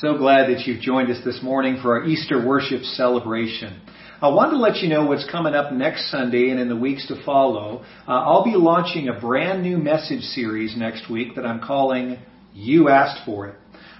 So glad that you've joined us this morning for our Easter worship celebration. I wanted to let you know what's coming up next Sunday and in the weeks to follow. Uh, I'll be launching a brand new message series next week that I'm calling You Asked For It.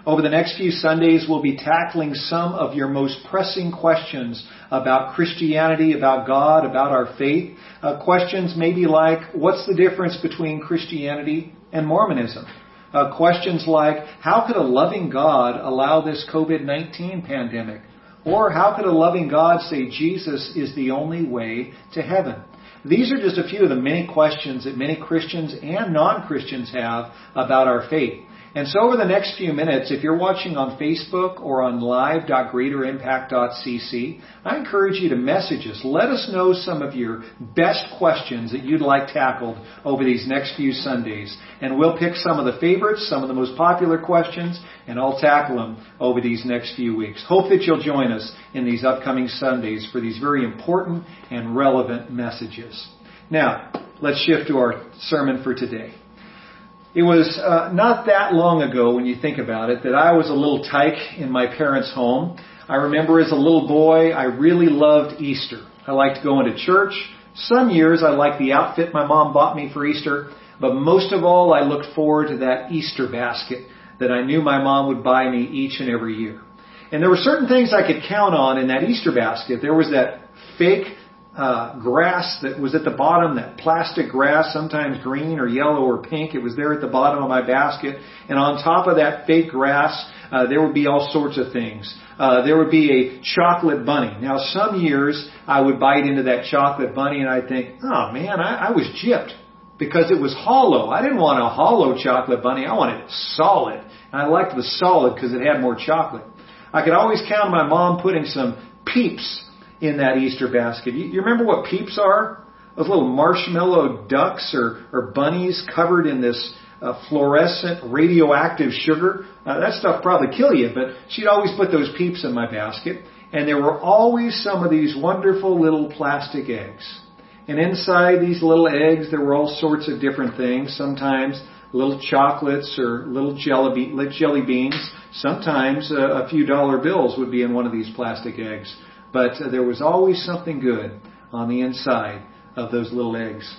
Over the next few Sundays, we'll be tackling some of your most pressing questions about Christianity, about God, about our faith. Uh, questions maybe like, what's the difference between Christianity and Mormonism? Uh, questions like, how could a loving God allow this COVID-19 pandemic? Or how could a loving God say Jesus is the only way to heaven? These are just a few of the many questions that many Christians and non-Christians have about our faith. And so over the next few minutes, if you're watching on Facebook or on live.greaterimpact.cc, I encourage you to message us. Let us know some of your best questions that you'd like tackled over these next few Sundays. And we'll pick some of the favorites, some of the most popular questions, and I'll tackle them over these next few weeks. Hope that you'll join us in these upcoming Sundays for these very important and relevant messages. Now, let's shift to our sermon for today. It was uh, not that long ago, when you think about it, that I was a little tyke in my parents' home. I remember as a little boy, I really loved Easter. I liked going to church. Some years I liked the outfit my mom bought me for Easter, but most of all, I looked forward to that Easter basket that I knew my mom would buy me each and every year. And there were certain things I could count on in that Easter basket. There was that fake uh, grass that was at the bottom, that plastic grass, sometimes green or yellow or pink. It was there at the bottom of my basket. And on top of that fake grass, uh, there would be all sorts of things. Uh, there would be a chocolate bunny. Now, some years I would bite into that chocolate bunny and I'd think, oh man, I, I was gypped because it was hollow. I didn't want a hollow chocolate bunny. I wanted it solid. And I liked the solid because it had more chocolate. I could always count my mom putting some peeps in that Easter basket. You, you remember what peeps are? Those little marshmallow ducks or, or bunnies covered in this uh, fluorescent radioactive sugar. Uh, that stuff probably kill you, but she'd always put those peeps in my basket. And there were always some of these wonderful little plastic eggs. And inside these little eggs, there were all sorts of different things. Sometimes little chocolates or little jelly, jelly beans. Sometimes uh, a few dollar bills would be in one of these plastic eggs but uh, there was always something good on the inside of those little eggs.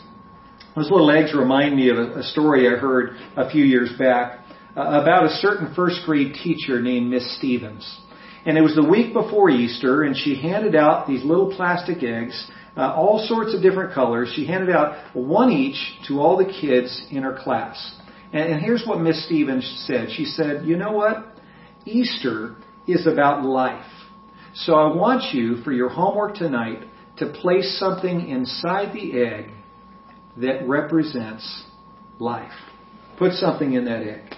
Those little eggs remind me of a, a story I heard a few years back uh, about a certain first grade teacher named Miss Stevens. And it was the week before Easter, and she handed out these little plastic eggs, uh, all sorts of different colors. She handed out one each to all the kids in her class. And, and here's what Miss Stevens said. She said, You know what? Easter is about life. So I want you, for your homework tonight, to place something inside the egg that represents life. Put something in that egg.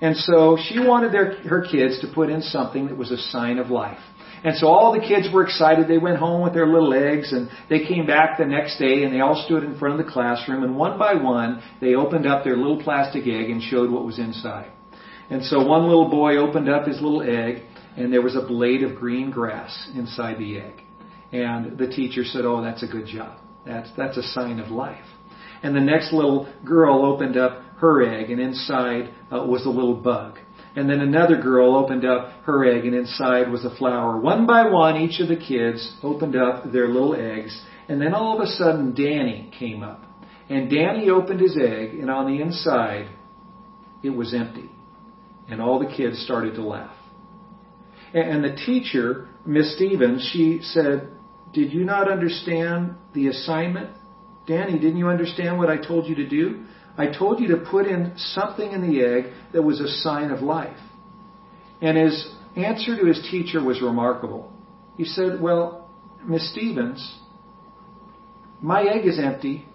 And so she wanted their, her kids to put in something that was a sign of life. And so all the kids were excited. They went home with their little eggs and they came back the next day and they all stood in front of the classroom and one by one they opened up their little plastic egg and showed what was inside. And so one little boy opened up his little egg and there was a blade of green grass inside the egg. And the teacher said, "Oh, that's a good job. That's that's a sign of life." And the next little girl opened up her egg, and inside uh, was a little bug. And then another girl opened up her egg, and inside was a flower. One by one, each of the kids opened up their little eggs, and then all of a sudden, Danny came up. And Danny opened his egg, and on the inside, it was empty. And all the kids started to laugh. And the teacher, Miss Stevens, she said, Did you not understand the assignment? Danny, didn't you understand what I told you to do? I told you to put in something in the egg that was a sign of life. And his answer to his teacher was remarkable. He said, Well, Miss Stevens, my egg is empty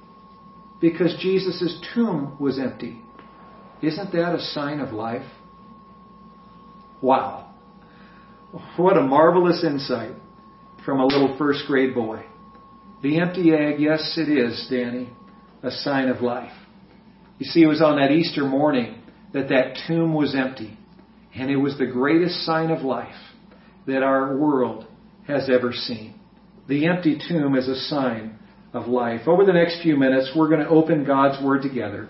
because Jesus' tomb was empty. Isn't that a sign of life? Wow. What a marvelous insight from a little first grade boy. The empty egg, yes, it is, Danny, a sign of life. You see, it was on that Easter morning that that tomb was empty, and it was the greatest sign of life that our world has ever seen. The empty tomb is a sign of life. Over the next few minutes, we're going to open God's Word together,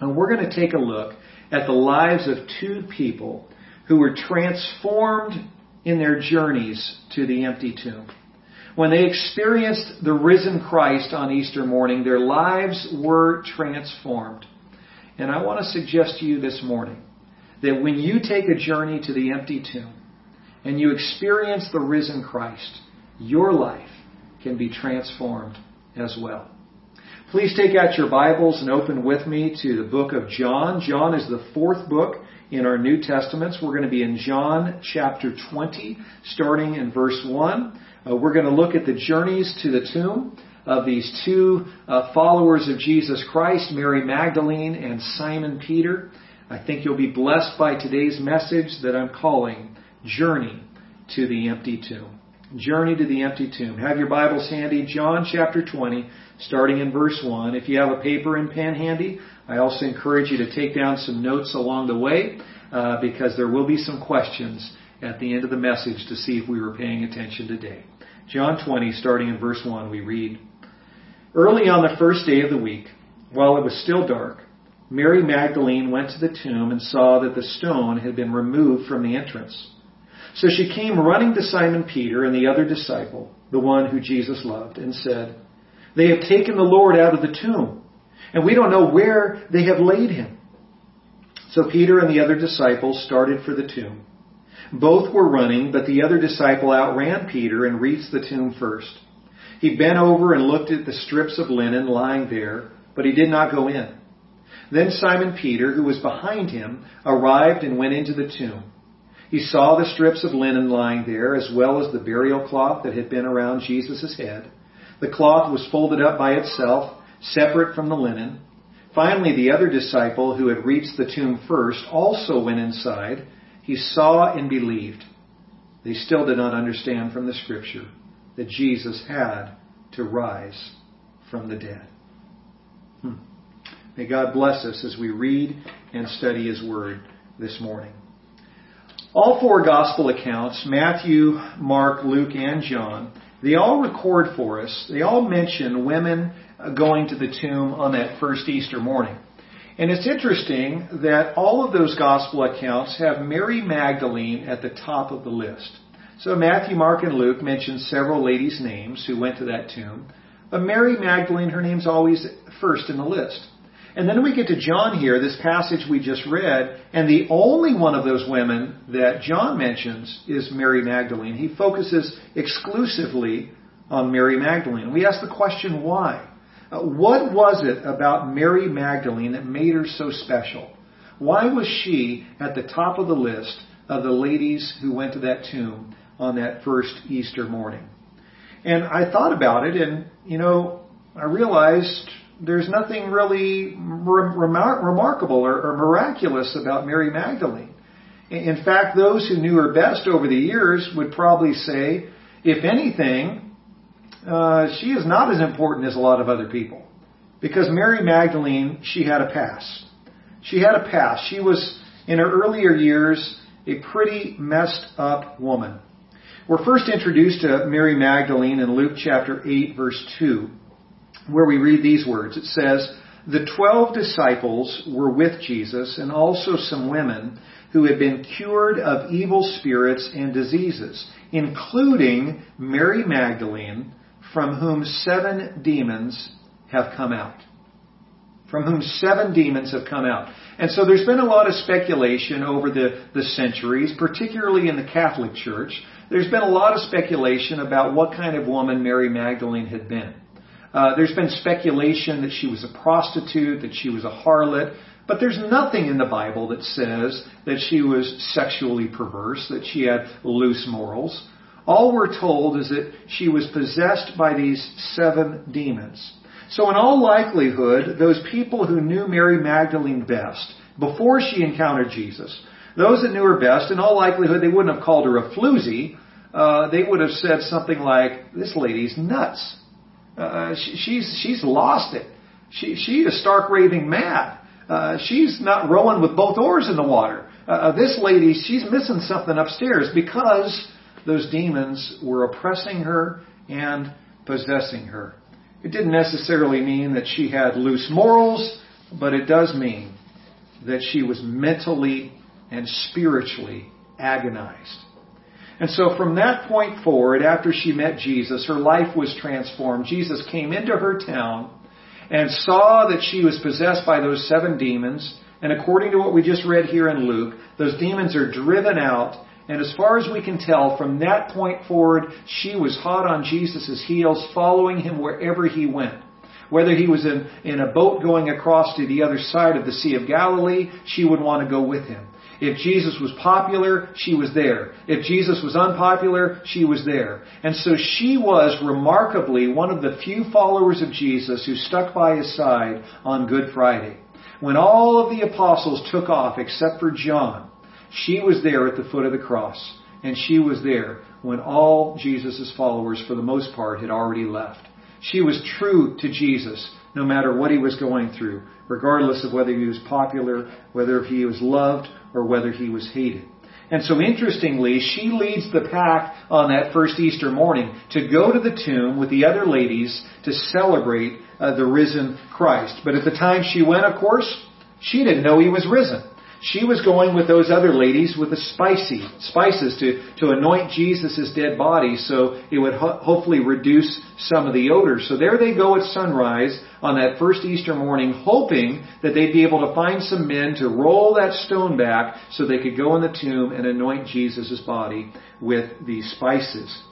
and we're going to take a look at the lives of two people who were transformed in their journeys to the empty tomb. When they experienced the risen Christ on Easter morning, their lives were transformed. And I want to suggest to you this morning that when you take a journey to the empty tomb and you experience the risen Christ, your life can be transformed as well. Please take out your Bibles and open with me to the book of John. John is the fourth book in our New Testaments. We're going to be in John chapter 20, starting in verse 1. Uh, we're going to look at the journeys to the tomb of these two uh, followers of Jesus Christ, Mary Magdalene and Simon Peter. I think you'll be blessed by today's message that I'm calling Journey to the Empty Tomb. Journey to the Empty Tomb. Have your Bibles handy, John chapter 20, starting in verse 1. If you have a paper and pen handy, I also encourage you to take down some notes along the way uh, because there will be some questions at the end of the message to see if we were paying attention today. John 20, starting in verse 1, we read Early on the first day of the week, while it was still dark, Mary Magdalene went to the tomb and saw that the stone had been removed from the entrance. So she came running to Simon Peter and the other disciple, the one who Jesus loved, and said, They have taken the Lord out of the tomb and we don't know where they have laid him. So Peter and the other disciples started for the tomb. Both were running, but the other disciple outran Peter and reached the tomb first. He bent over and looked at the strips of linen lying there, but he did not go in. Then Simon Peter, who was behind him, arrived and went into the tomb. He saw the strips of linen lying there, as well as the burial cloth that had been around Jesus' head. The cloth was folded up by itself separate from the linen. Finally, the other disciple who had reached the tomb first also went inside. He saw and believed. They still did not understand from the scripture that Jesus had to rise from the dead. Hmm. May God bless us as we read and study His Word this morning. All four gospel accounts, Matthew, Mark, Luke, and John, they all record for us, they all mention women going to the tomb on that first Easter morning. And it's interesting that all of those gospel accounts have Mary Magdalene at the top of the list. So Matthew, Mark, and Luke mention several ladies' names who went to that tomb. But Mary Magdalene, her name's always first in the list. And then we get to John here, this passage we just read, and the only one of those women that John mentions is Mary Magdalene. He focuses exclusively on Mary Magdalene. We ask the question, why? Uh, what was it about Mary Magdalene that made her so special? Why was she at the top of the list of the ladies who went to that tomb on that first Easter morning? And I thought about it, and, you know, I realized there's nothing really remar- remarkable or, or miraculous about Mary Magdalene. In fact, those who knew her best over the years would probably say, if anything, uh, she is not as important as a lot of other people. Because Mary Magdalene, she had a past. She had a past. She was, in her earlier years, a pretty messed up woman. We're first introduced to Mary Magdalene in Luke chapter 8, verse 2 where we read these words. It says, The twelve disciples were with Jesus and also some women who had been cured of evil spirits and diseases, including Mary Magdalene, from whom seven demons have come out. From whom seven demons have come out. And so there's been a lot of speculation over the, the centuries, particularly in the Catholic Church. There's been a lot of speculation about what kind of woman Mary Magdalene had been. Uh, there's been speculation that she was a prostitute, that she was a harlot, but there's nothing in the Bible that says that she was sexually perverse, that she had loose morals. All we're told is that she was possessed by these seven demons. So in all likelihood, those people who knew Mary Magdalene best, before she encountered Jesus, those that knew her best, in all likelihood, they wouldn't have called her a floozy. Uh, they would have said something like, this lady's nuts. Uh, she, she's she's lost it. She she is stark raving mad. Uh, she's not rowing with both oars in the water. Uh, uh, this lady, she's missing something upstairs because those demons were oppressing her and possessing her. It didn't necessarily mean that she had loose morals, but it does mean that she was mentally and spiritually agonized. And so from that point forward, after she met Jesus, her life was transformed. Jesus came into her town and saw that she was possessed by those seven demons. And according to what we just read here in Luke, those demons are driven out. And as far as we can tell, from that point forward, she was hot on Jesus' heels, following him wherever he went. Whether he was in, in a boat going across to the other side of the Sea of Galilee, she would want to go with him. If Jesus was popular, she was there. If Jesus was unpopular, she was there. And so she was remarkably one of the few followers of Jesus who stuck by his side on Good Friday. When all of the apostles took off except for John, she was there at the foot of the cross. And she was there when all Jesus' followers, for the most part, had already left. She was true to Jesus no matter what he was going through, regardless of whether he was popular, whether he was loved, or whether he was hated. And so interestingly, she leads the pack on that first Easter morning to go to the tomb with the other ladies to celebrate uh, the risen Christ. But at the time she went, of course, she didn't know he was risen. She was going with those other ladies with the spicy spices to, to anoint Jesus' dead body so it would ho- hopefully reduce some of the odor. So there they go at sunrise on that first Easter morning, hoping that they'd be able to find some men to roll that stone back so they could go in the tomb and anoint Jesus' body with these spices.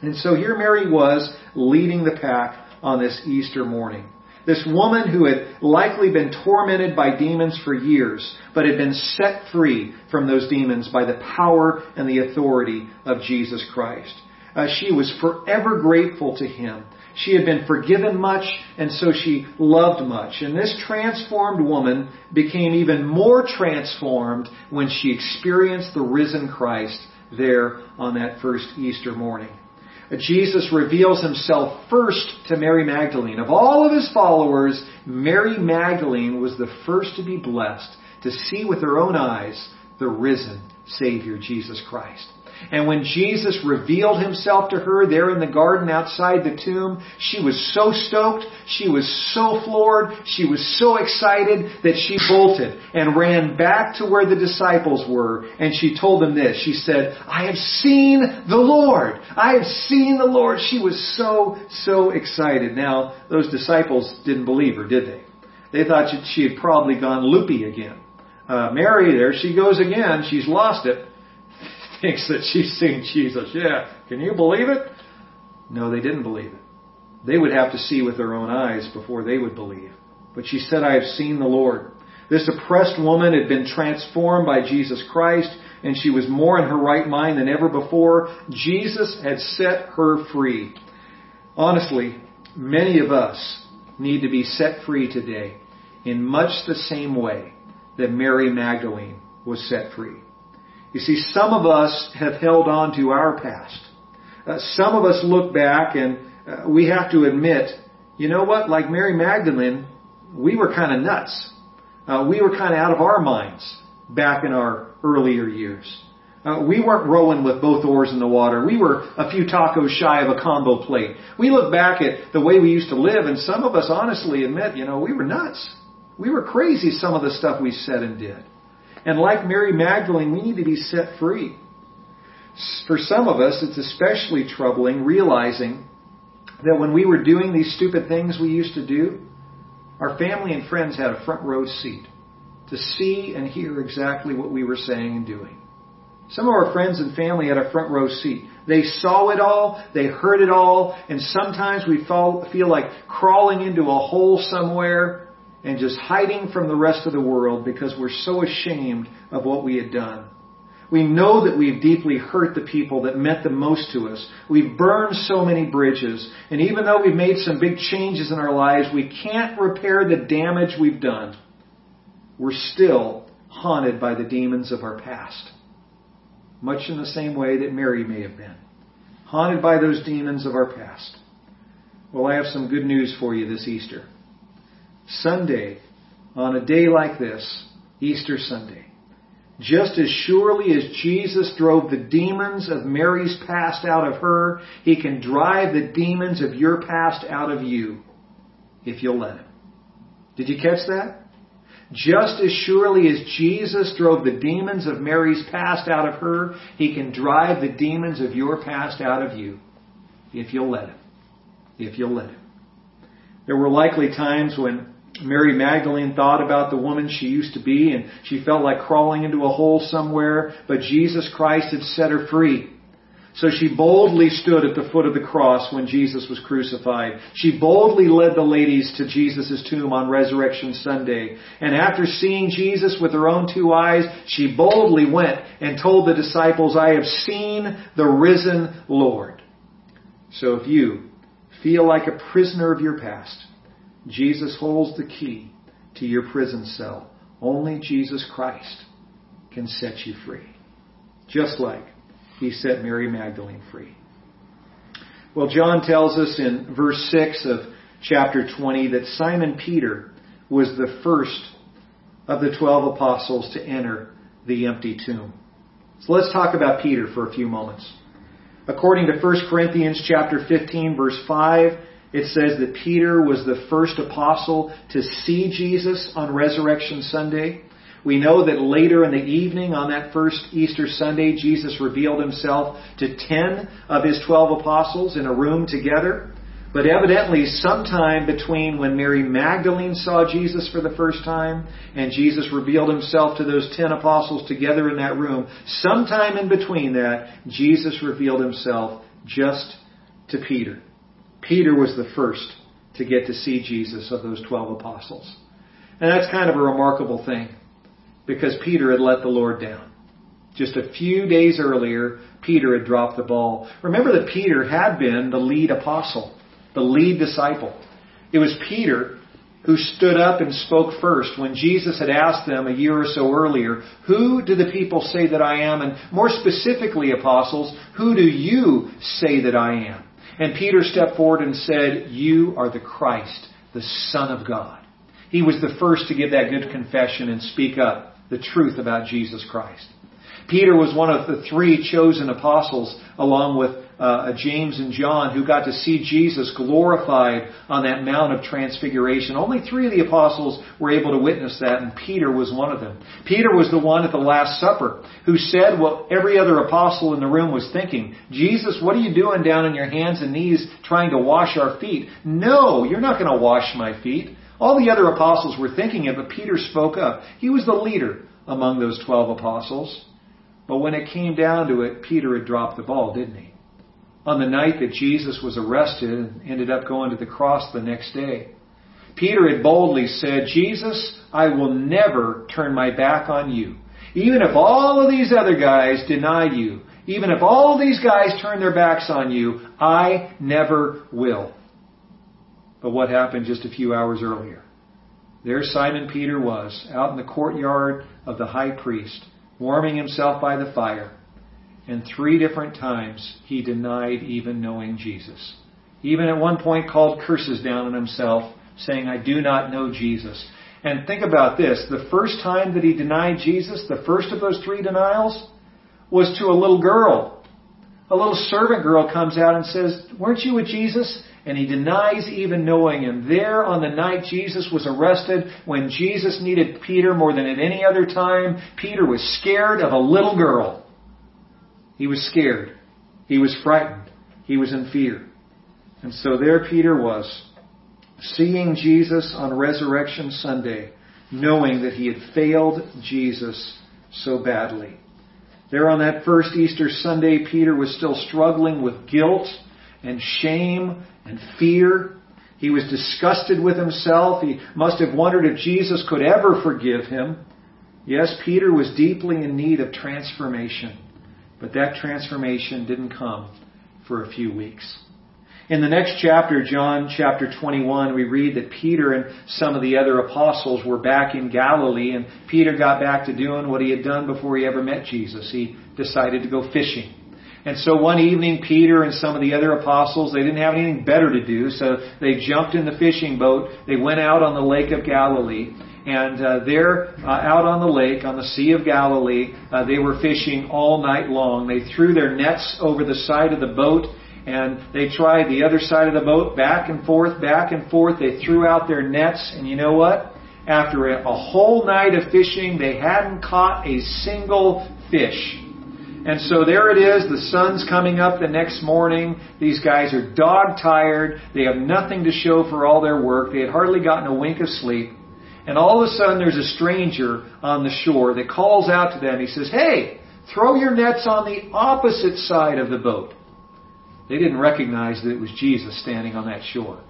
And so here Mary was leading the pack on this Easter morning. This woman who had likely been tormented by demons for years, but had been set free from those demons by the power and the authority of Jesus Christ. Uh, she was forever grateful to him. She had been forgiven much, and so she loved much. And this transformed woman became even more transformed when she experienced the risen Christ there on that first Easter morning. Jesus reveals himself first to Mary Magdalene. Of all of his followers, Mary Magdalene was the first to be blessed to see with her own eyes the risen Savior, Jesus Christ. And when Jesus revealed himself to her there in the garden outside the tomb, she was so stoked, she was so floored, she was so excited that she bolted and ran back to where the disciples were and she told them this. She said, I have seen the Lord. I have seen the Lord. She was so, so excited. Now, those disciples didn't believe her, did they? They thought she had probably gone loopy again. Uh, Mary, there she goes again. She's lost it thinks that she's seen Jesus. Yeah, can you believe it? No, they didn't believe it. They would have to see with their own eyes before they would believe. But she said, I have seen the Lord. This oppressed woman had been transformed by Jesus Christ, and she was more in her right mind than ever before. Jesus had set her free. Honestly, many of us need to be set free today in much the same way that Mary Magdalene was set free. You see, some of us have held on to our past. Uh, some of us look back and uh, we have to admit, you know what? Like Mary Magdalene, we were kind of nuts. Uh, we were kind of out of our minds back in our earlier years. Uh, we weren't rowing with both oars in the water. We were a few tacos shy of a combo plate. We look back at the way we used to live, and some of us honestly admit, you know, we were nuts. We were crazy, some of the stuff we said and did. And like Mary Magdalene, we need to be set free. For some of us, it's especially troubling realizing that when we were doing these stupid things we used to do, our family and friends had a front row seat to see and hear exactly what we were saying and doing. Some of our friends and family had a front row seat. They saw it all, they heard it all, and sometimes we feel like crawling into a hole somewhere and just hiding from the rest of the world because we're so ashamed of what we had done. We know that we've deeply hurt the people that meant the most to us. We've burned so many bridges. And even though we've made some big changes in our lives, we can't repair the damage we've done. We're still haunted by the demons of our past. Much in the same way that Mary may have been. Haunted by those demons of our past. Well, I have some good news for you this Easter. Sunday, on a day like this, Easter Sunday, just as surely as Jesus drove the demons of Mary's past out of her, He can drive the demons of your past out of you if you'll let Him. Did you catch that? Just as surely as Jesus drove the demons of Mary's past out of her, He can drive the demons of your past out of you. If you'll let Him. If you'll let Him. There were likely times when Mary Magdalene thought about the woman she used to be and she felt like crawling into a hole somewhere, but Jesus Christ had set her free. So she boldly stood at the foot of the cross when Jesus was crucified. She boldly led the ladies to Jesus' tomb on Resurrection Sunday. And after seeing Jesus with her own two eyes, she boldly went and told the disciples, I have seen the risen Lord. So if you feel like a prisoner of your past, Jesus holds the key to your prison cell. Only Jesus Christ can set you free. Just like he set Mary Magdalene free. Well, John tells us in verse 6 of chapter 20 that Simon Peter was the first of the 12 apostles to enter the empty tomb. So let's talk about Peter for a few moments. According to 1 Corinthians chapter 15 verse 5, it says that Peter was the first apostle to see Jesus on Resurrection Sunday. We know that later in the evening on that first Easter Sunday, Jesus revealed himself to ten of his twelve apostles in a room together. But evidently, sometime between when Mary Magdalene saw Jesus for the first time and Jesus revealed himself to those ten apostles together in that room, sometime in between that, Jesus revealed himself just to Peter. Peter was the first to get to see Jesus of those twelve apostles. And that's kind of a remarkable thing because Peter had let the Lord down. Just a few days earlier, Peter had dropped the ball. Remember that Peter had been the lead apostle, the lead disciple. It was Peter who stood up and spoke first when Jesus had asked them a year or so earlier, Who do the people say that I am? And more specifically, apostles, who do you say that I am? And Peter stepped forward and said, You are the Christ, the Son of God. He was the first to give that good confession and speak up the truth about Jesus Christ. Peter was one of the three chosen apostles, along with uh, James and John, who got to see Jesus glorified on that Mount of Transfiguration. Only three of the apostles were able to witness that, and Peter was one of them. Peter was the one at the Last Supper who said what every other apostle in the room was thinking Jesus, what are you doing down on your hands and knees trying to wash our feet? No, you're not going to wash my feet. All the other apostles were thinking it, but Peter spoke up. He was the leader among those twelve apostles. But when it came down to it, Peter had dropped the ball, didn't he? On the night that Jesus was arrested and ended up going to the cross the next day, Peter had boldly said, Jesus, I will never turn my back on you. Even if all of these other guys deny you, even if all these guys turn their backs on you, I never will. But what happened just a few hours earlier? There Simon Peter was, out in the courtyard of the high priest, warming himself by the fire. And three different times he denied even knowing Jesus. Even at one point called curses down on himself, saying, I do not know Jesus. And think about this. The first time that he denied Jesus, the first of those three denials, was to a little girl. A little servant girl comes out and says, Weren't you with Jesus? and he denies even knowing him. There on the night Jesus was arrested, when Jesus needed Peter more than at any other time, Peter was scared of a little girl. He was scared. He was frightened. He was in fear. And so there Peter was, seeing Jesus on Resurrection Sunday, knowing that he had failed Jesus so badly. There on that first Easter Sunday, Peter was still struggling with guilt and shame and fear. He was disgusted with himself. He must have wondered if Jesus could ever forgive him. Yes, Peter was deeply in need of transformation, but that transformation didn't come for a few weeks. In the next chapter, John chapter 21, we read that Peter and some of the other apostles were back in Galilee, and Peter got back to doing what he had done before he ever met Jesus. He decided to go fishing. And so one evening, Peter and some of the other apostles, they didn't have anything better to do, so they jumped in the fishing boat. They went out on the Lake of Galilee. And uh, there, uh, out on the lake, on the Sea of Galilee, uh, they were fishing all night long. They threw their nets over the side of the boat, and they tried the other side of the boat, back and forth, back and forth. They threw out their nets, and you know what? after a, a whole night of fishing, they hadn't caught a single fish. And so there it is, the sun's coming up the next morning. These guys are dog tired. They have nothing to show for all their work. They had hardly gotten a wink of sleep. And all of a sudden there's a stranger on the shore that calls out to them. He says, Hey, throw your nets on the opposite side of the boat. They didn't recognize that it was Jesus standing on that shore.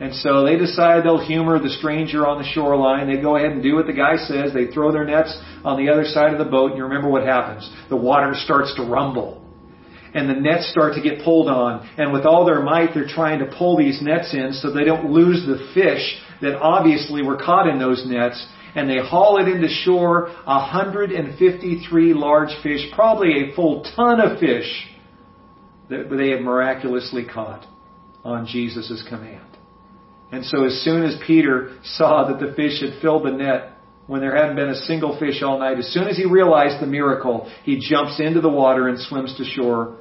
And so they decide they'll humor the stranger on the shoreline. They go ahead and do what the guy says. They throw their nets on the other side of the boat, and you remember what happens. The water starts to rumble. And the nets start to get pulled on. And with all their might, they're trying to pull these nets in so they don't lose the fish that obviously were caught in those nets. And they haul it into shore, 153 large fish, probably a full ton of fish that they had miraculously caught on Jesus' command. And so as soon as Peter saw that the fish had filled the net, when there hadn't been a single fish all night, as soon as he realized the miracle, he jumps into the water and swims to shore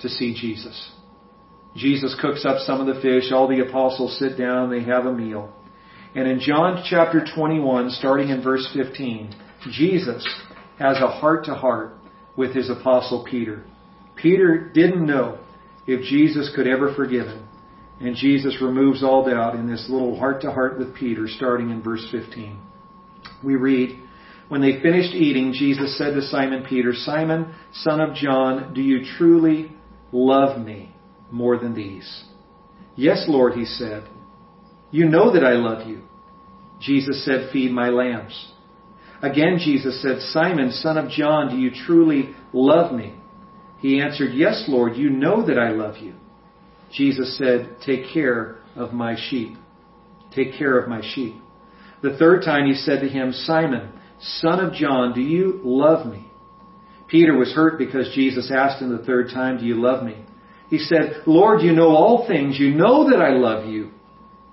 to see Jesus. Jesus cooks up some of the fish. All the apostles sit down. They have a meal. And in John chapter 21, starting in verse 15, Jesus has a heart to heart with his apostle Peter. Peter didn't know if Jesus could ever forgive him. And Jesus removes all doubt in this little heart to heart with Peter, starting in verse 15. We read, When they finished eating, Jesus said to Simon Peter, Simon, son of John, do you truly love me more than these? Yes, Lord, he said. You know that I love you. Jesus said, Feed my lambs. Again, Jesus said, Simon, son of John, do you truly love me? He answered, Yes, Lord, you know that I love you. Jesus said, Take care of my sheep. Take care of my sheep. The third time he said to him, Simon, son of John, do you love me? Peter was hurt because Jesus asked him the third time, Do you love me? He said, Lord, you know all things. You know that I love you.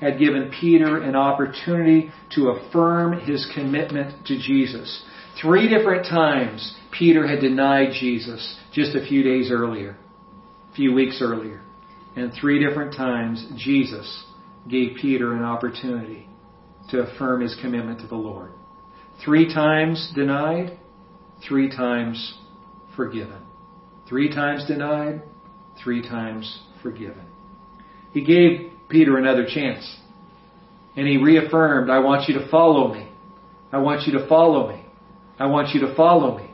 had given Peter an opportunity to affirm his commitment to Jesus. Three different times Peter had denied Jesus just a few days earlier, a few weeks earlier. And three different times Jesus gave Peter an opportunity to affirm his commitment to the Lord. Three times denied, three times forgiven. Three times denied, three times forgiven. He gave Peter another chance. And he reaffirmed, I want you to follow me. I want you to follow me. I want you to follow me.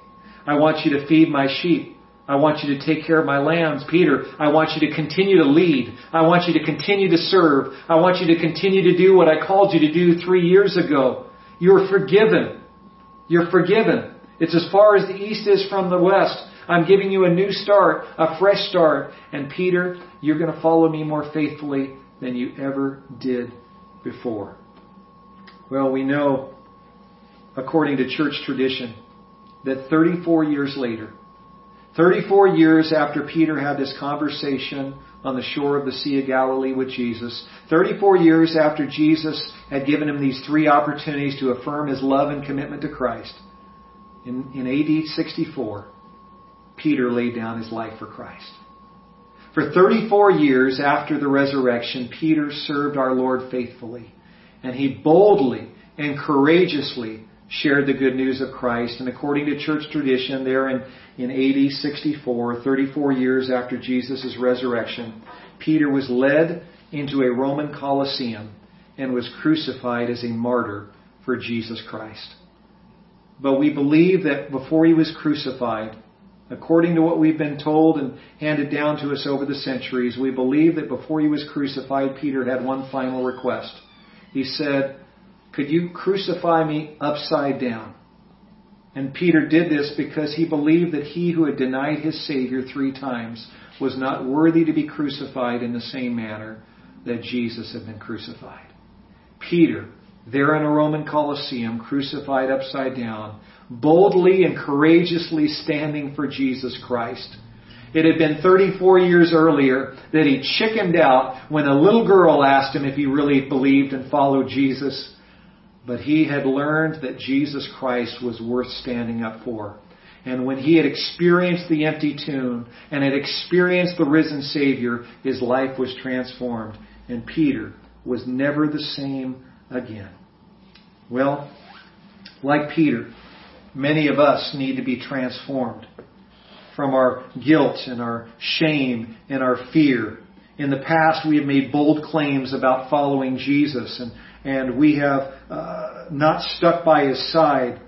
I want you to feed my sheep. I want you to take care of my lambs. Peter, I want you to continue to lead. I want you to continue to serve. I want you to continue to do what I called you to do three years ago. You're forgiven. You're forgiven. It's as far as the east is from the west. I'm giving you a new start, a fresh start. And Peter, you're going to follow me more faithfully than you ever did before. Well, we know, according to church tradition, that 34 years later, 34 years after Peter had this conversation on the shore of the Sea of Galilee with Jesus, 34 years after Jesus had given him these three opportunities to affirm his love and commitment to Christ, in, in AD 64, Peter laid down his life for Christ. For 34 years after the resurrection, Peter served our Lord faithfully, and he boldly and courageously shared the good news of Christ. And according to church tradition, there in, in AD 64, 34 years after Jesus' resurrection, Peter was led into a Roman Colosseum and was crucified as a martyr for Jesus Christ. But we believe that before he was crucified, according to what we've been told and handed down to us over the centuries, we believe that before he was crucified, Peter had one final request. He said, could you crucify me upside down? And Peter did this because he believed that he who had denied his Savior three times was not worthy to be crucified in the same manner that Jesus had been crucified. Peter there in a Roman Colosseum, crucified upside down, boldly and courageously standing for Jesus Christ. It had been 34 years earlier that he chickened out when a little girl asked him if he really believed and followed Jesus. But he had learned that Jesus Christ was worth standing up for. And when he had experienced the empty tomb and had experienced the risen Savior, his life was transformed. And Peter was never the same again. Well, like Peter, many of us need to be transformed from our guilt and our shame and our fear. In the past, we have made bold claims about following Jesus, and, and we have uh, not stuck by his side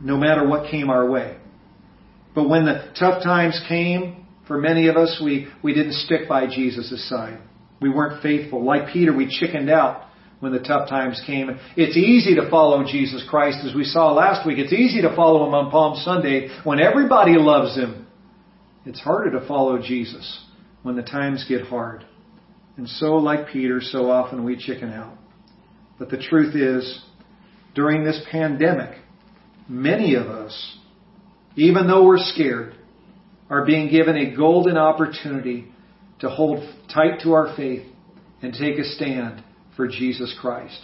no matter what came our way. But when the tough times came, for many of us, we, we didn't stick by Jesus' side. We weren't faithful. Like Peter, we chickened out when the tough times came. It's easy to follow Jesus Christ, as we saw last week. It's easy to follow him on Palm Sunday when everybody loves him. It's harder to follow Jesus when the times get hard. And so, like Peter, so often we chicken out. But the truth is, during this pandemic, many of us, even though we're scared, are being given a golden opportunity to hold tight to our faith and take a stand for Jesus Christ.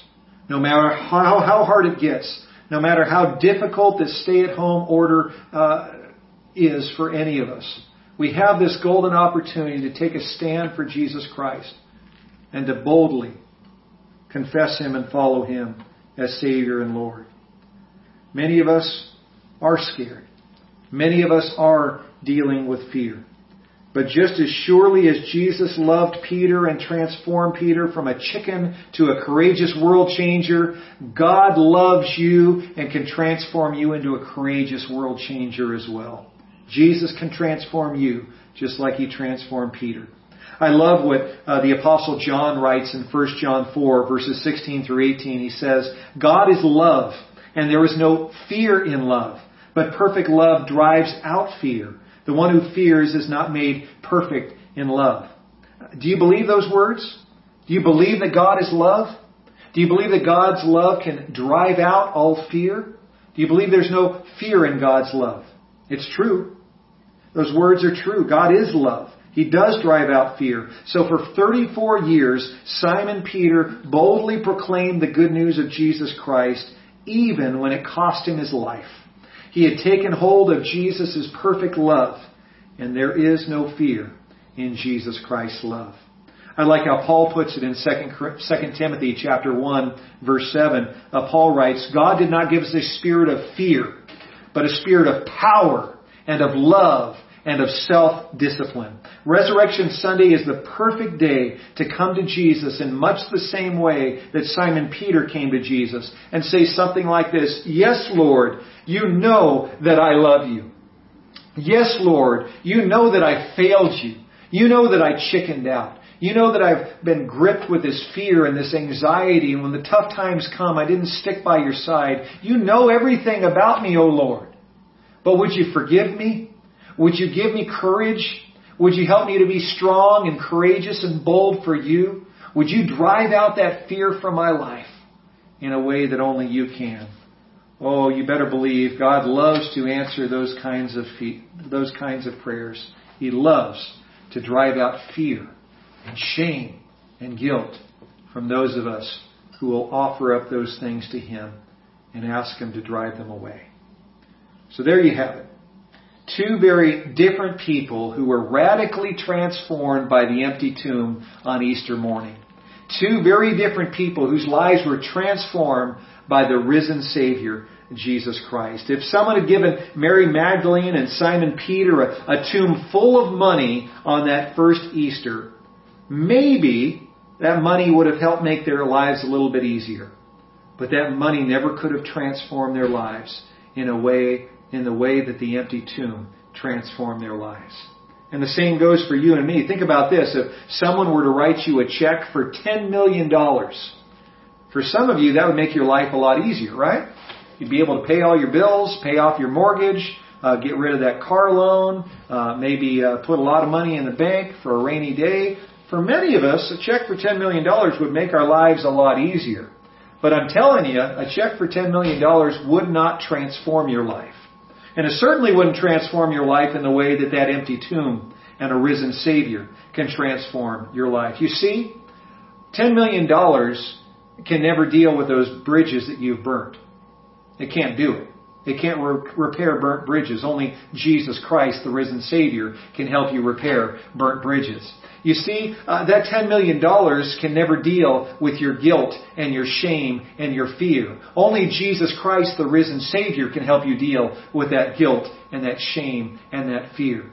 No matter how, how hard it gets, no matter how difficult this stay at home order uh, is for any of us, we have this golden opportunity to take a stand for Jesus Christ and to boldly confess Him and follow Him as Savior and Lord. Many of us are scared. Many of us are dealing with fear. But just as surely as Jesus loved Peter and transformed Peter from a chicken to a courageous world changer, God loves you and can transform you into a courageous world changer as well. Jesus can transform you just like he transformed Peter. I love what uh, the apostle John writes in 1 John 4 verses 16 through 18. He says, God is love and there is no fear in love, but perfect love drives out fear the one who fears is not made perfect in love. Do you believe those words? Do you believe that God is love? Do you believe that God's love can drive out all fear? Do you believe there's no fear in God's love? It's true. Those words are true. God is love. He does drive out fear. So for 34 years, Simon Peter boldly proclaimed the good news of Jesus Christ, even when it cost him his life. He had taken hold of Jesus' perfect love, and there is no fear in Jesus Christ's love. I like how Paul puts it in 2 Timothy chapter 1 verse 7. Uh, Paul writes, God did not give us a spirit of fear, but a spirit of power and of love and of self-discipline. Resurrection Sunday is the perfect day to come to Jesus in much the same way that Simon Peter came to Jesus and say something like this, Yes, Lord, you know that I love you. Yes, Lord, you know that I failed you. You know that I chickened out. You know that I've been gripped with this fear and this anxiety, and when the tough times come, I didn't stick by your side. You know everything about me, O Lord. But would you forgive me? Would you give me courage? Would you help me to be strong and courageous and bold for you? Would you drive out that fear from my life in a way that only you can? Oh, you better believe God loves to answer those kinds of fe- those kinds of prayers. He loves to drive out fear and shame and guilt from those of us who will offer up those things to Him and ask Him to drive them away. So there you have it two very different people who were radically transformed by the empty tomb on Easter morning. Two very different people whose lives were transformed by the risen Savior, Jesus Christ. If someone had given Mary Magdalene and Simon Peter a, a tomb full of money on that first Easter, maybe that money would have helped make their lives a little bit easier. But that money never could have transformed their lives in a way in the way that the empty tomb transformed their lives. And the same goes for you and me. Think about this. If someone were to write you a check for $10 million, for some of you that would make your life a lot easier, right? You'd be able to pay all your bills, pay off your mortgage, uh, get rid of that car loan, uh, maybe uh, put a lot of money in the bank for a rainy day. For many of us, a check for $10 million would make our lives a lot easier. But I'm telling you, a check for $10 million would not transform your life. And it certainly wouldn't transform your life in the way that that empty tomb and a risen Savior can transform your life. You see, $10 million can never deal with those bridges that you've burnt. It can't do it. It can't re- repair burnt bridges. Only Jesus Christ, the risen Savior, can help you repair burnt bridges. You see, uh, that $10 million can never deal with your guilt and your shame and your fear. Only Jesus Christ, the risen Savior, can help you deal with that guilt and that shame and that fear.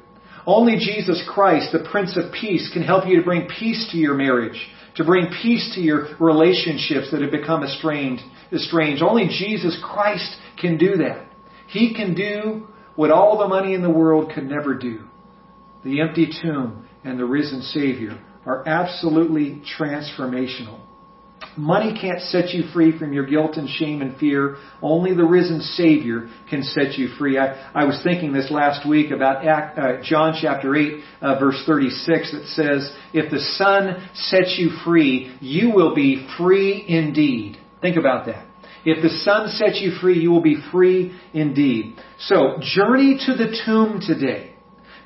Only Jesus Christ, the Prince of Peace, can help you to bring peace to your marriage, to bring peace to your relationships that have become estranged. estranged. Only Jesus Christ can do that. He can do what all the money in the world could never do. The empty tomb and the risen Savior are absolutely transformational. Money can't set you free from your guilt and shame and fear. Only the risen Savior can set you free. I, I was thinking this last week about Act, uh, John chapter 8, uh, verse 36 that says, If the Son sets you free, you will be free indeed. Think about that. If the Son sets you free, you will be free indeed. So, journey to the tomb today.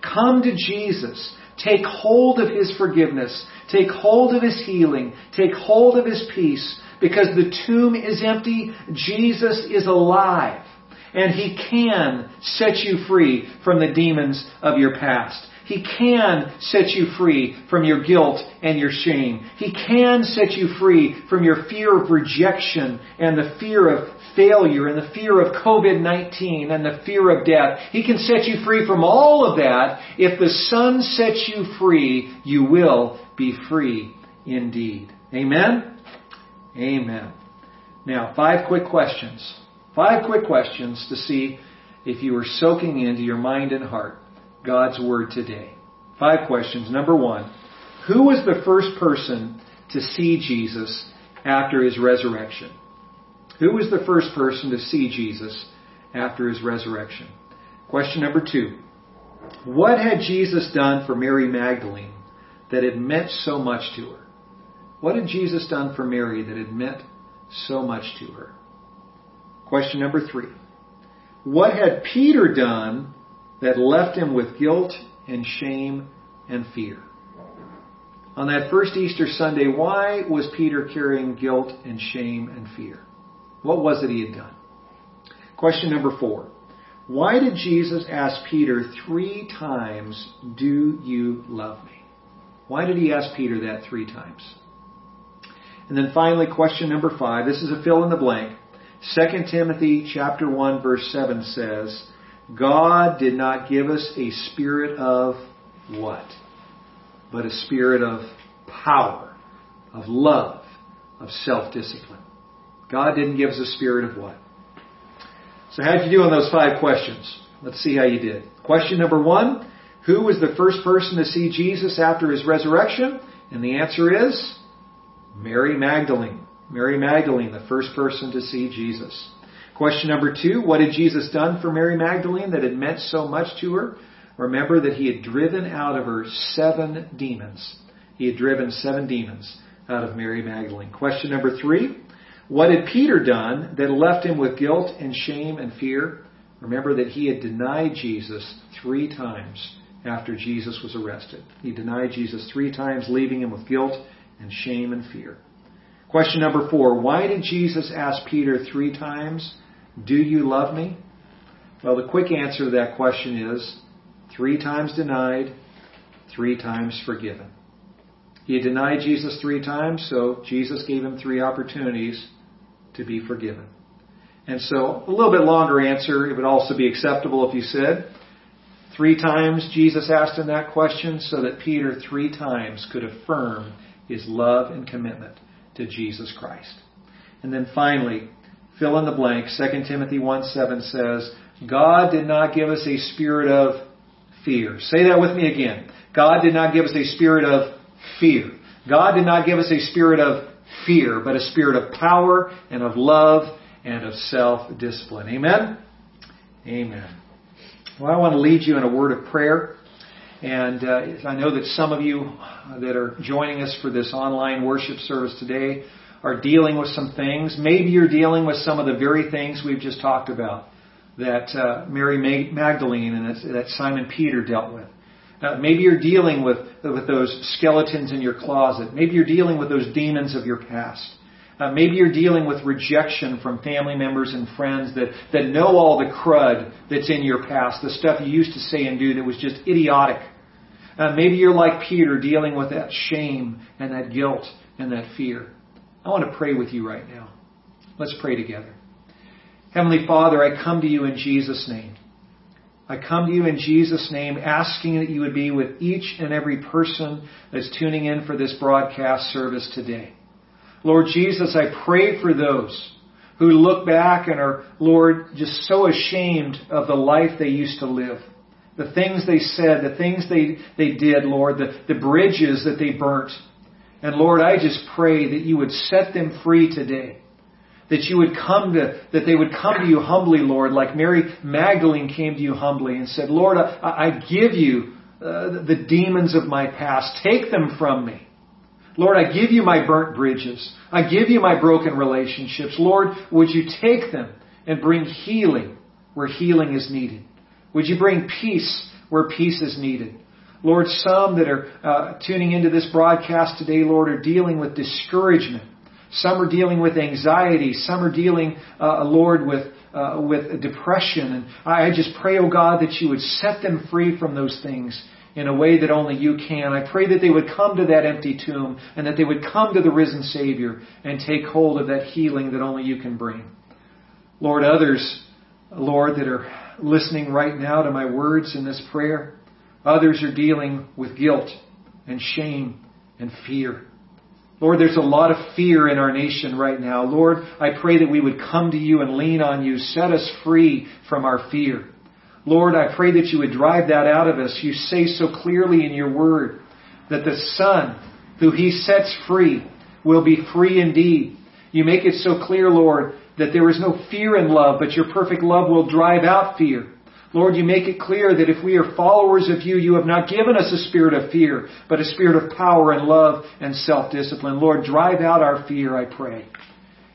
Come to Jesus. Take hold of His forgiveness. Take hold of His healing. Take hold of His peace. Because the tomb is empty, Jesus is alive. And He can set you free from the demons of your past. He can set you free from your guilt and your shame. He can set you free from your fear of rejection and the fear of failure and the fear of COVID-19 and the fear of death. He can set you free from all of that. If the Son sets you free, you will be free indeed. Amen? Amen. Now, five quick questions. Five quick questions to see if you are soaking into your mind and heart God's Word today. Five questions. Number one, who was the first person to see Jesus after his resurrection? Who was the first person to see Jesus after his resurrection? Question number two, what had Jesus done for Mary Magdalene that had meant so much to her? What had Jesus done for Mary that had meant so much to her? Question number three, what had Peter done that left him with guilt and shame and fear. On that first Easter Sunday, why was Peter carrying guilt and shame and fear? What was it he had done? Question number four. Why did Jesus ask Peter three times, Do you love me? Why did he ask Peter that three times? And then finally, question number five. This is a fill in the blank. 2 Timothy chapter 1 verse 7 says, God did not give us a spirit of what? But a spirit of power, of love, of self-discipline. God didn't give us a spirit of what? So how did you do on those five questions? Let's see how you did. Question number one, who was the first person to see Jesus after his resurrection? And the answer is Mary Magdalene. Mary Magdalene, the first person to see Jesus. Question number two, what had Jesus done for Mary Magdalene that had meant so much to her? Remember that he had driven out of her seven demons. He had driven seven demons out of Mary Magdalene. Question number three, what had Peter done that left him with guilt and shame and fear? Remember that he had denied Jesus three times after Jesus was arrested. He denied Jesus three times, leaving him with guilt and shame and fear. Question number four, why did Jesus ask Peter three times do you love me? Well, the quick answer to that question is three times denied, three times forgiven. He denied Jesus three times, so Jesus gave him three opportunities to be forgiven. And so, a little bit longer answer, it would also be acceptable if you said, three times Jesus asked him that question so that Peter three times could affirm his love and commitment to Jesus Christ. And then finally, fill in the blank. 2 Timothy 1 7 says, God did not give us a spirit of fear. Say that with me again. God did not give us a spirit of fear. God did not give us a spirit of fear, but a spirit of power and of love and of self-discipline. Amen? Amen. Well, I want to lead you in a word of prayer. And uh, I know that some of you that are joining us for this online worship service today are dealing with some things. Maybe you're dealing with some of the very things we've just talked about that uh, Mary Magdalene and that Simon Peter dealt with. Uh, maybe you're dealing with, with those skeletons in your closet. Maybe you're dealing with those demons of your past. Uh, maybe you're dealing with rejection from family members and friends that, that know all the crud that's in your past, the stuff you used to say and do that was just idiotic. Uh, maybe you're like Peter dealing with that shame and that guilt and that fear. I want to pray with you right now. Let's pray together. Heavenly Father, I come to you in Jesus' name. I come to you in Jesus' name asking that you would be with each and every person that's tuning in for this broadcast service today. Lord Jesus, I pray for those who look back and are, Lord, just so ashamed of the life they used to live. The things they said, the things they, they did, Lord, the, the bridges that they burnt. And Lord, I just pray that you would set them free today. That you would come to, that they would come to you humbly, Lord, like Mary Magdalene came to you humbly and said, Lord, I, I give you uh, the demons of my past. Take them from me. Lord, I give you my burnt bridges. I give you my broken relationships. Lord, would you take them and bring healing where healing is needed? Would you bring peace where peace is needed? Lord, some that are uh, tuning into this broadcast today, Lord, are dealing with discouragement. Some are dealing with anxiety. Some are dealing, uh, Lord, with uh, with depression. And I just pray, oh God, that you would set them free from those things in a way that only you can. I pray that they would come to that empty tomb and that they would come to the risen Savior and take hold of that healing that only you can bring. Lord, others, Lord, that are listening right now to my words in this prayer, others are dealing with guilt and shame and fear. Lord, there's a lot of fear in our nation right now. Lord, I pray that we would come to you and lean on you. Set us free from our fear. Lord, I pray that you would drive that out of us. You say so clearly in your word that the Son, who he sets free, will be free indeed. You make it so clear, Lord, that there is no fear in love, but your perfect love will drive out fear. Lord, you make it clear that if we are followers of you, you have not given us a spirit of fear, but a spirit of power and love and self-discipline. Lord, drive out our fear, I pray.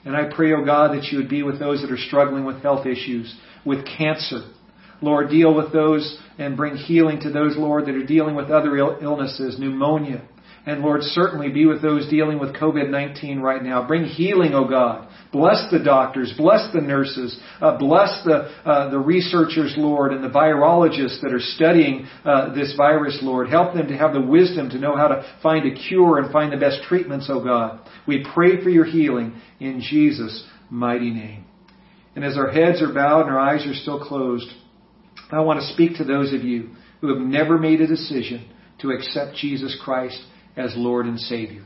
And I pray, O oh God, that you would be with those that are struggling with health issues, with cancer, Lord, deal with those and bring healing to those, Lord, that are dealing with other illnesses, pneumonia. And Lord, certainly be with those dealing with COVID-19 right now. Bring healing, O oh God. Bless the doctors, bless the nurses, uh, bless the uh, the researchers, Lord, and the virologists that are studying uh, this virus, Lord. Help them to have the wisdom to know how to find a cure and find the best treatments, O oh God. We pray for your healing in Jesus' mighty name. And as our heads are bowed and our eyes are still closed, I want to speak to those of you who have never made a decision to accept Jesus Christ as Lord and Savior.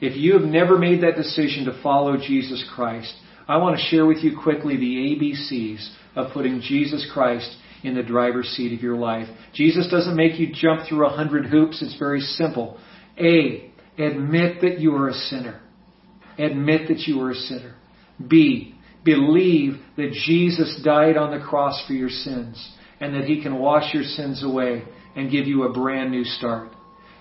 If you have never made that decision to follow Jesus Christ, I want to share with you quickly the ABCs of putting Jesus Christ in the driver's seat of your life. Jesus doesn't make you jump through a hundred hoops. It's very simple. A, admit that you are a sinner. Admit that you are a sinner. B, believe that Jesus died on the cross for your sins and that He can wash your sins away and give you a brand new start.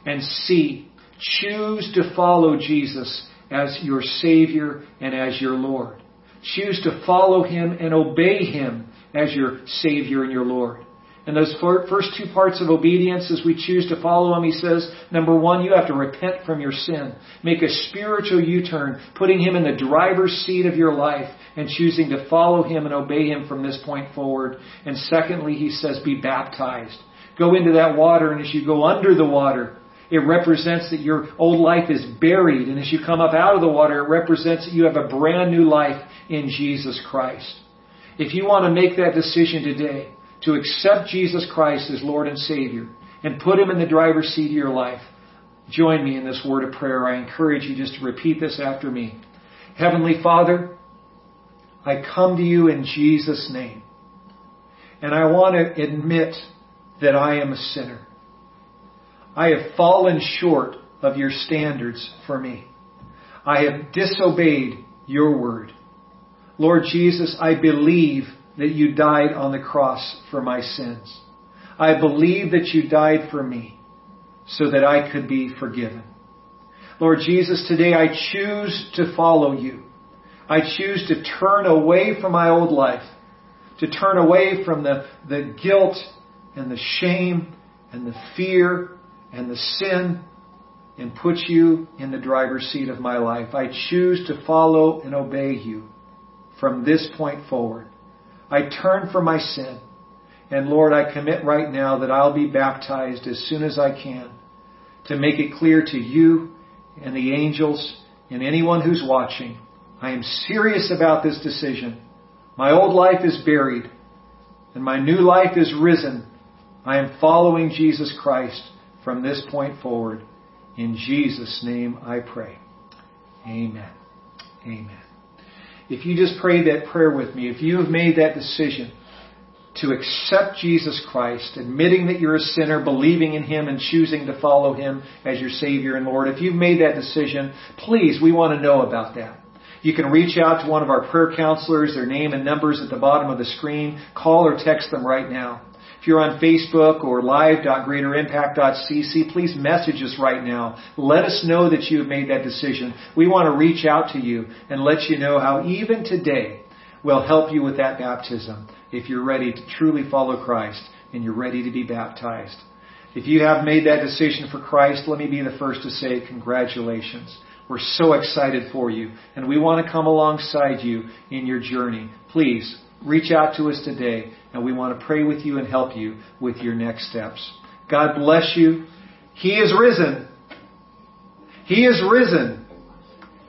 And C, choose to follow Jesus as your Savior and as your Lord. Choose to follow Him and obey Him as your Savior and your Lord. And those first two parts of obedience, as we choose to follow Him, He says, number one, you have to repent from your sin. Make a spiritual U-turn, putting Him in the driver's seat of your life and choosing to follow Him and obey Him from this point forward. And secondly, He says, be baptized. Go into that water, and as you go under the water, it represents that your old life is buried. And as you come up out of the water, it represents that you have a brand new life in Jesus Christ. If you want to make that decision today, to accept Jesus Christ as Lord and Savior and put Him in the driver's seat of your life, join me in this word of prayer. I encourage you just to repeat this after me. Heavenly Father, I come to you in Jesus' name. And I want to admit that I am a sinner. I have fallen short of your standards for me. I have disobeyed your word. Lord Jesus, I believe that you died on the cross for my sins. I believe that you died for me so that I could be forgiven. Lord Jesus, today I choose to follow you. I choose to turn away from my old life, to turn away from the, the guilt and the shame and the fear and the sin and put you in the driver's seat of my life. I choose to follow and obey you from this point forward. I turn from my sin. And Lord, I commit right now that I'll be baptized as soon as I can to make it clear to you and the angels and anyone who's watching. I am serious about this decision. My old life is buried and my new life is risen. I am following Jesus Christ from this point forward. In Jesus' name I pray. Amen. Amen. If you just prayed that prayer with me, if you have made that decision to accept Jesus Christ, admitting that you're a sinner, believing in Him, and choosing to follow Him as your Savior and Lord, if you've made that decision, please, we want to know about that. You can reach out to one of our prayer counselors, their name and numbers at the bottom of the screen. Call or text them right now. If you're on Facebook or live.greaterimpact.cc, please message us right now. Let us know that you have made that decision. We want to reach out to you and let you know how even today we'll help you with that baptism if you're ready to truly follow Christ and you're ready to be baptized. If you have made that decision for Christ, let me be the first to say congratulations. We're so excited for you and we want to come alongside you in your journey. Please reach out to us today, and we want to pray with you and help you with your next steps. God bless you. He is risen. He is risen.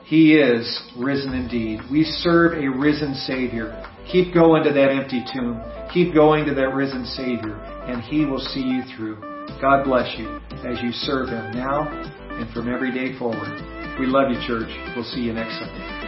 He is risen indeed. We serve a risen Savior. Keep going to that empty tomb. Keep going to that risen Savior, and He will see you through. God bless you as you serve Him now and from every day forward. We love you, church. We'll see you next Sunday.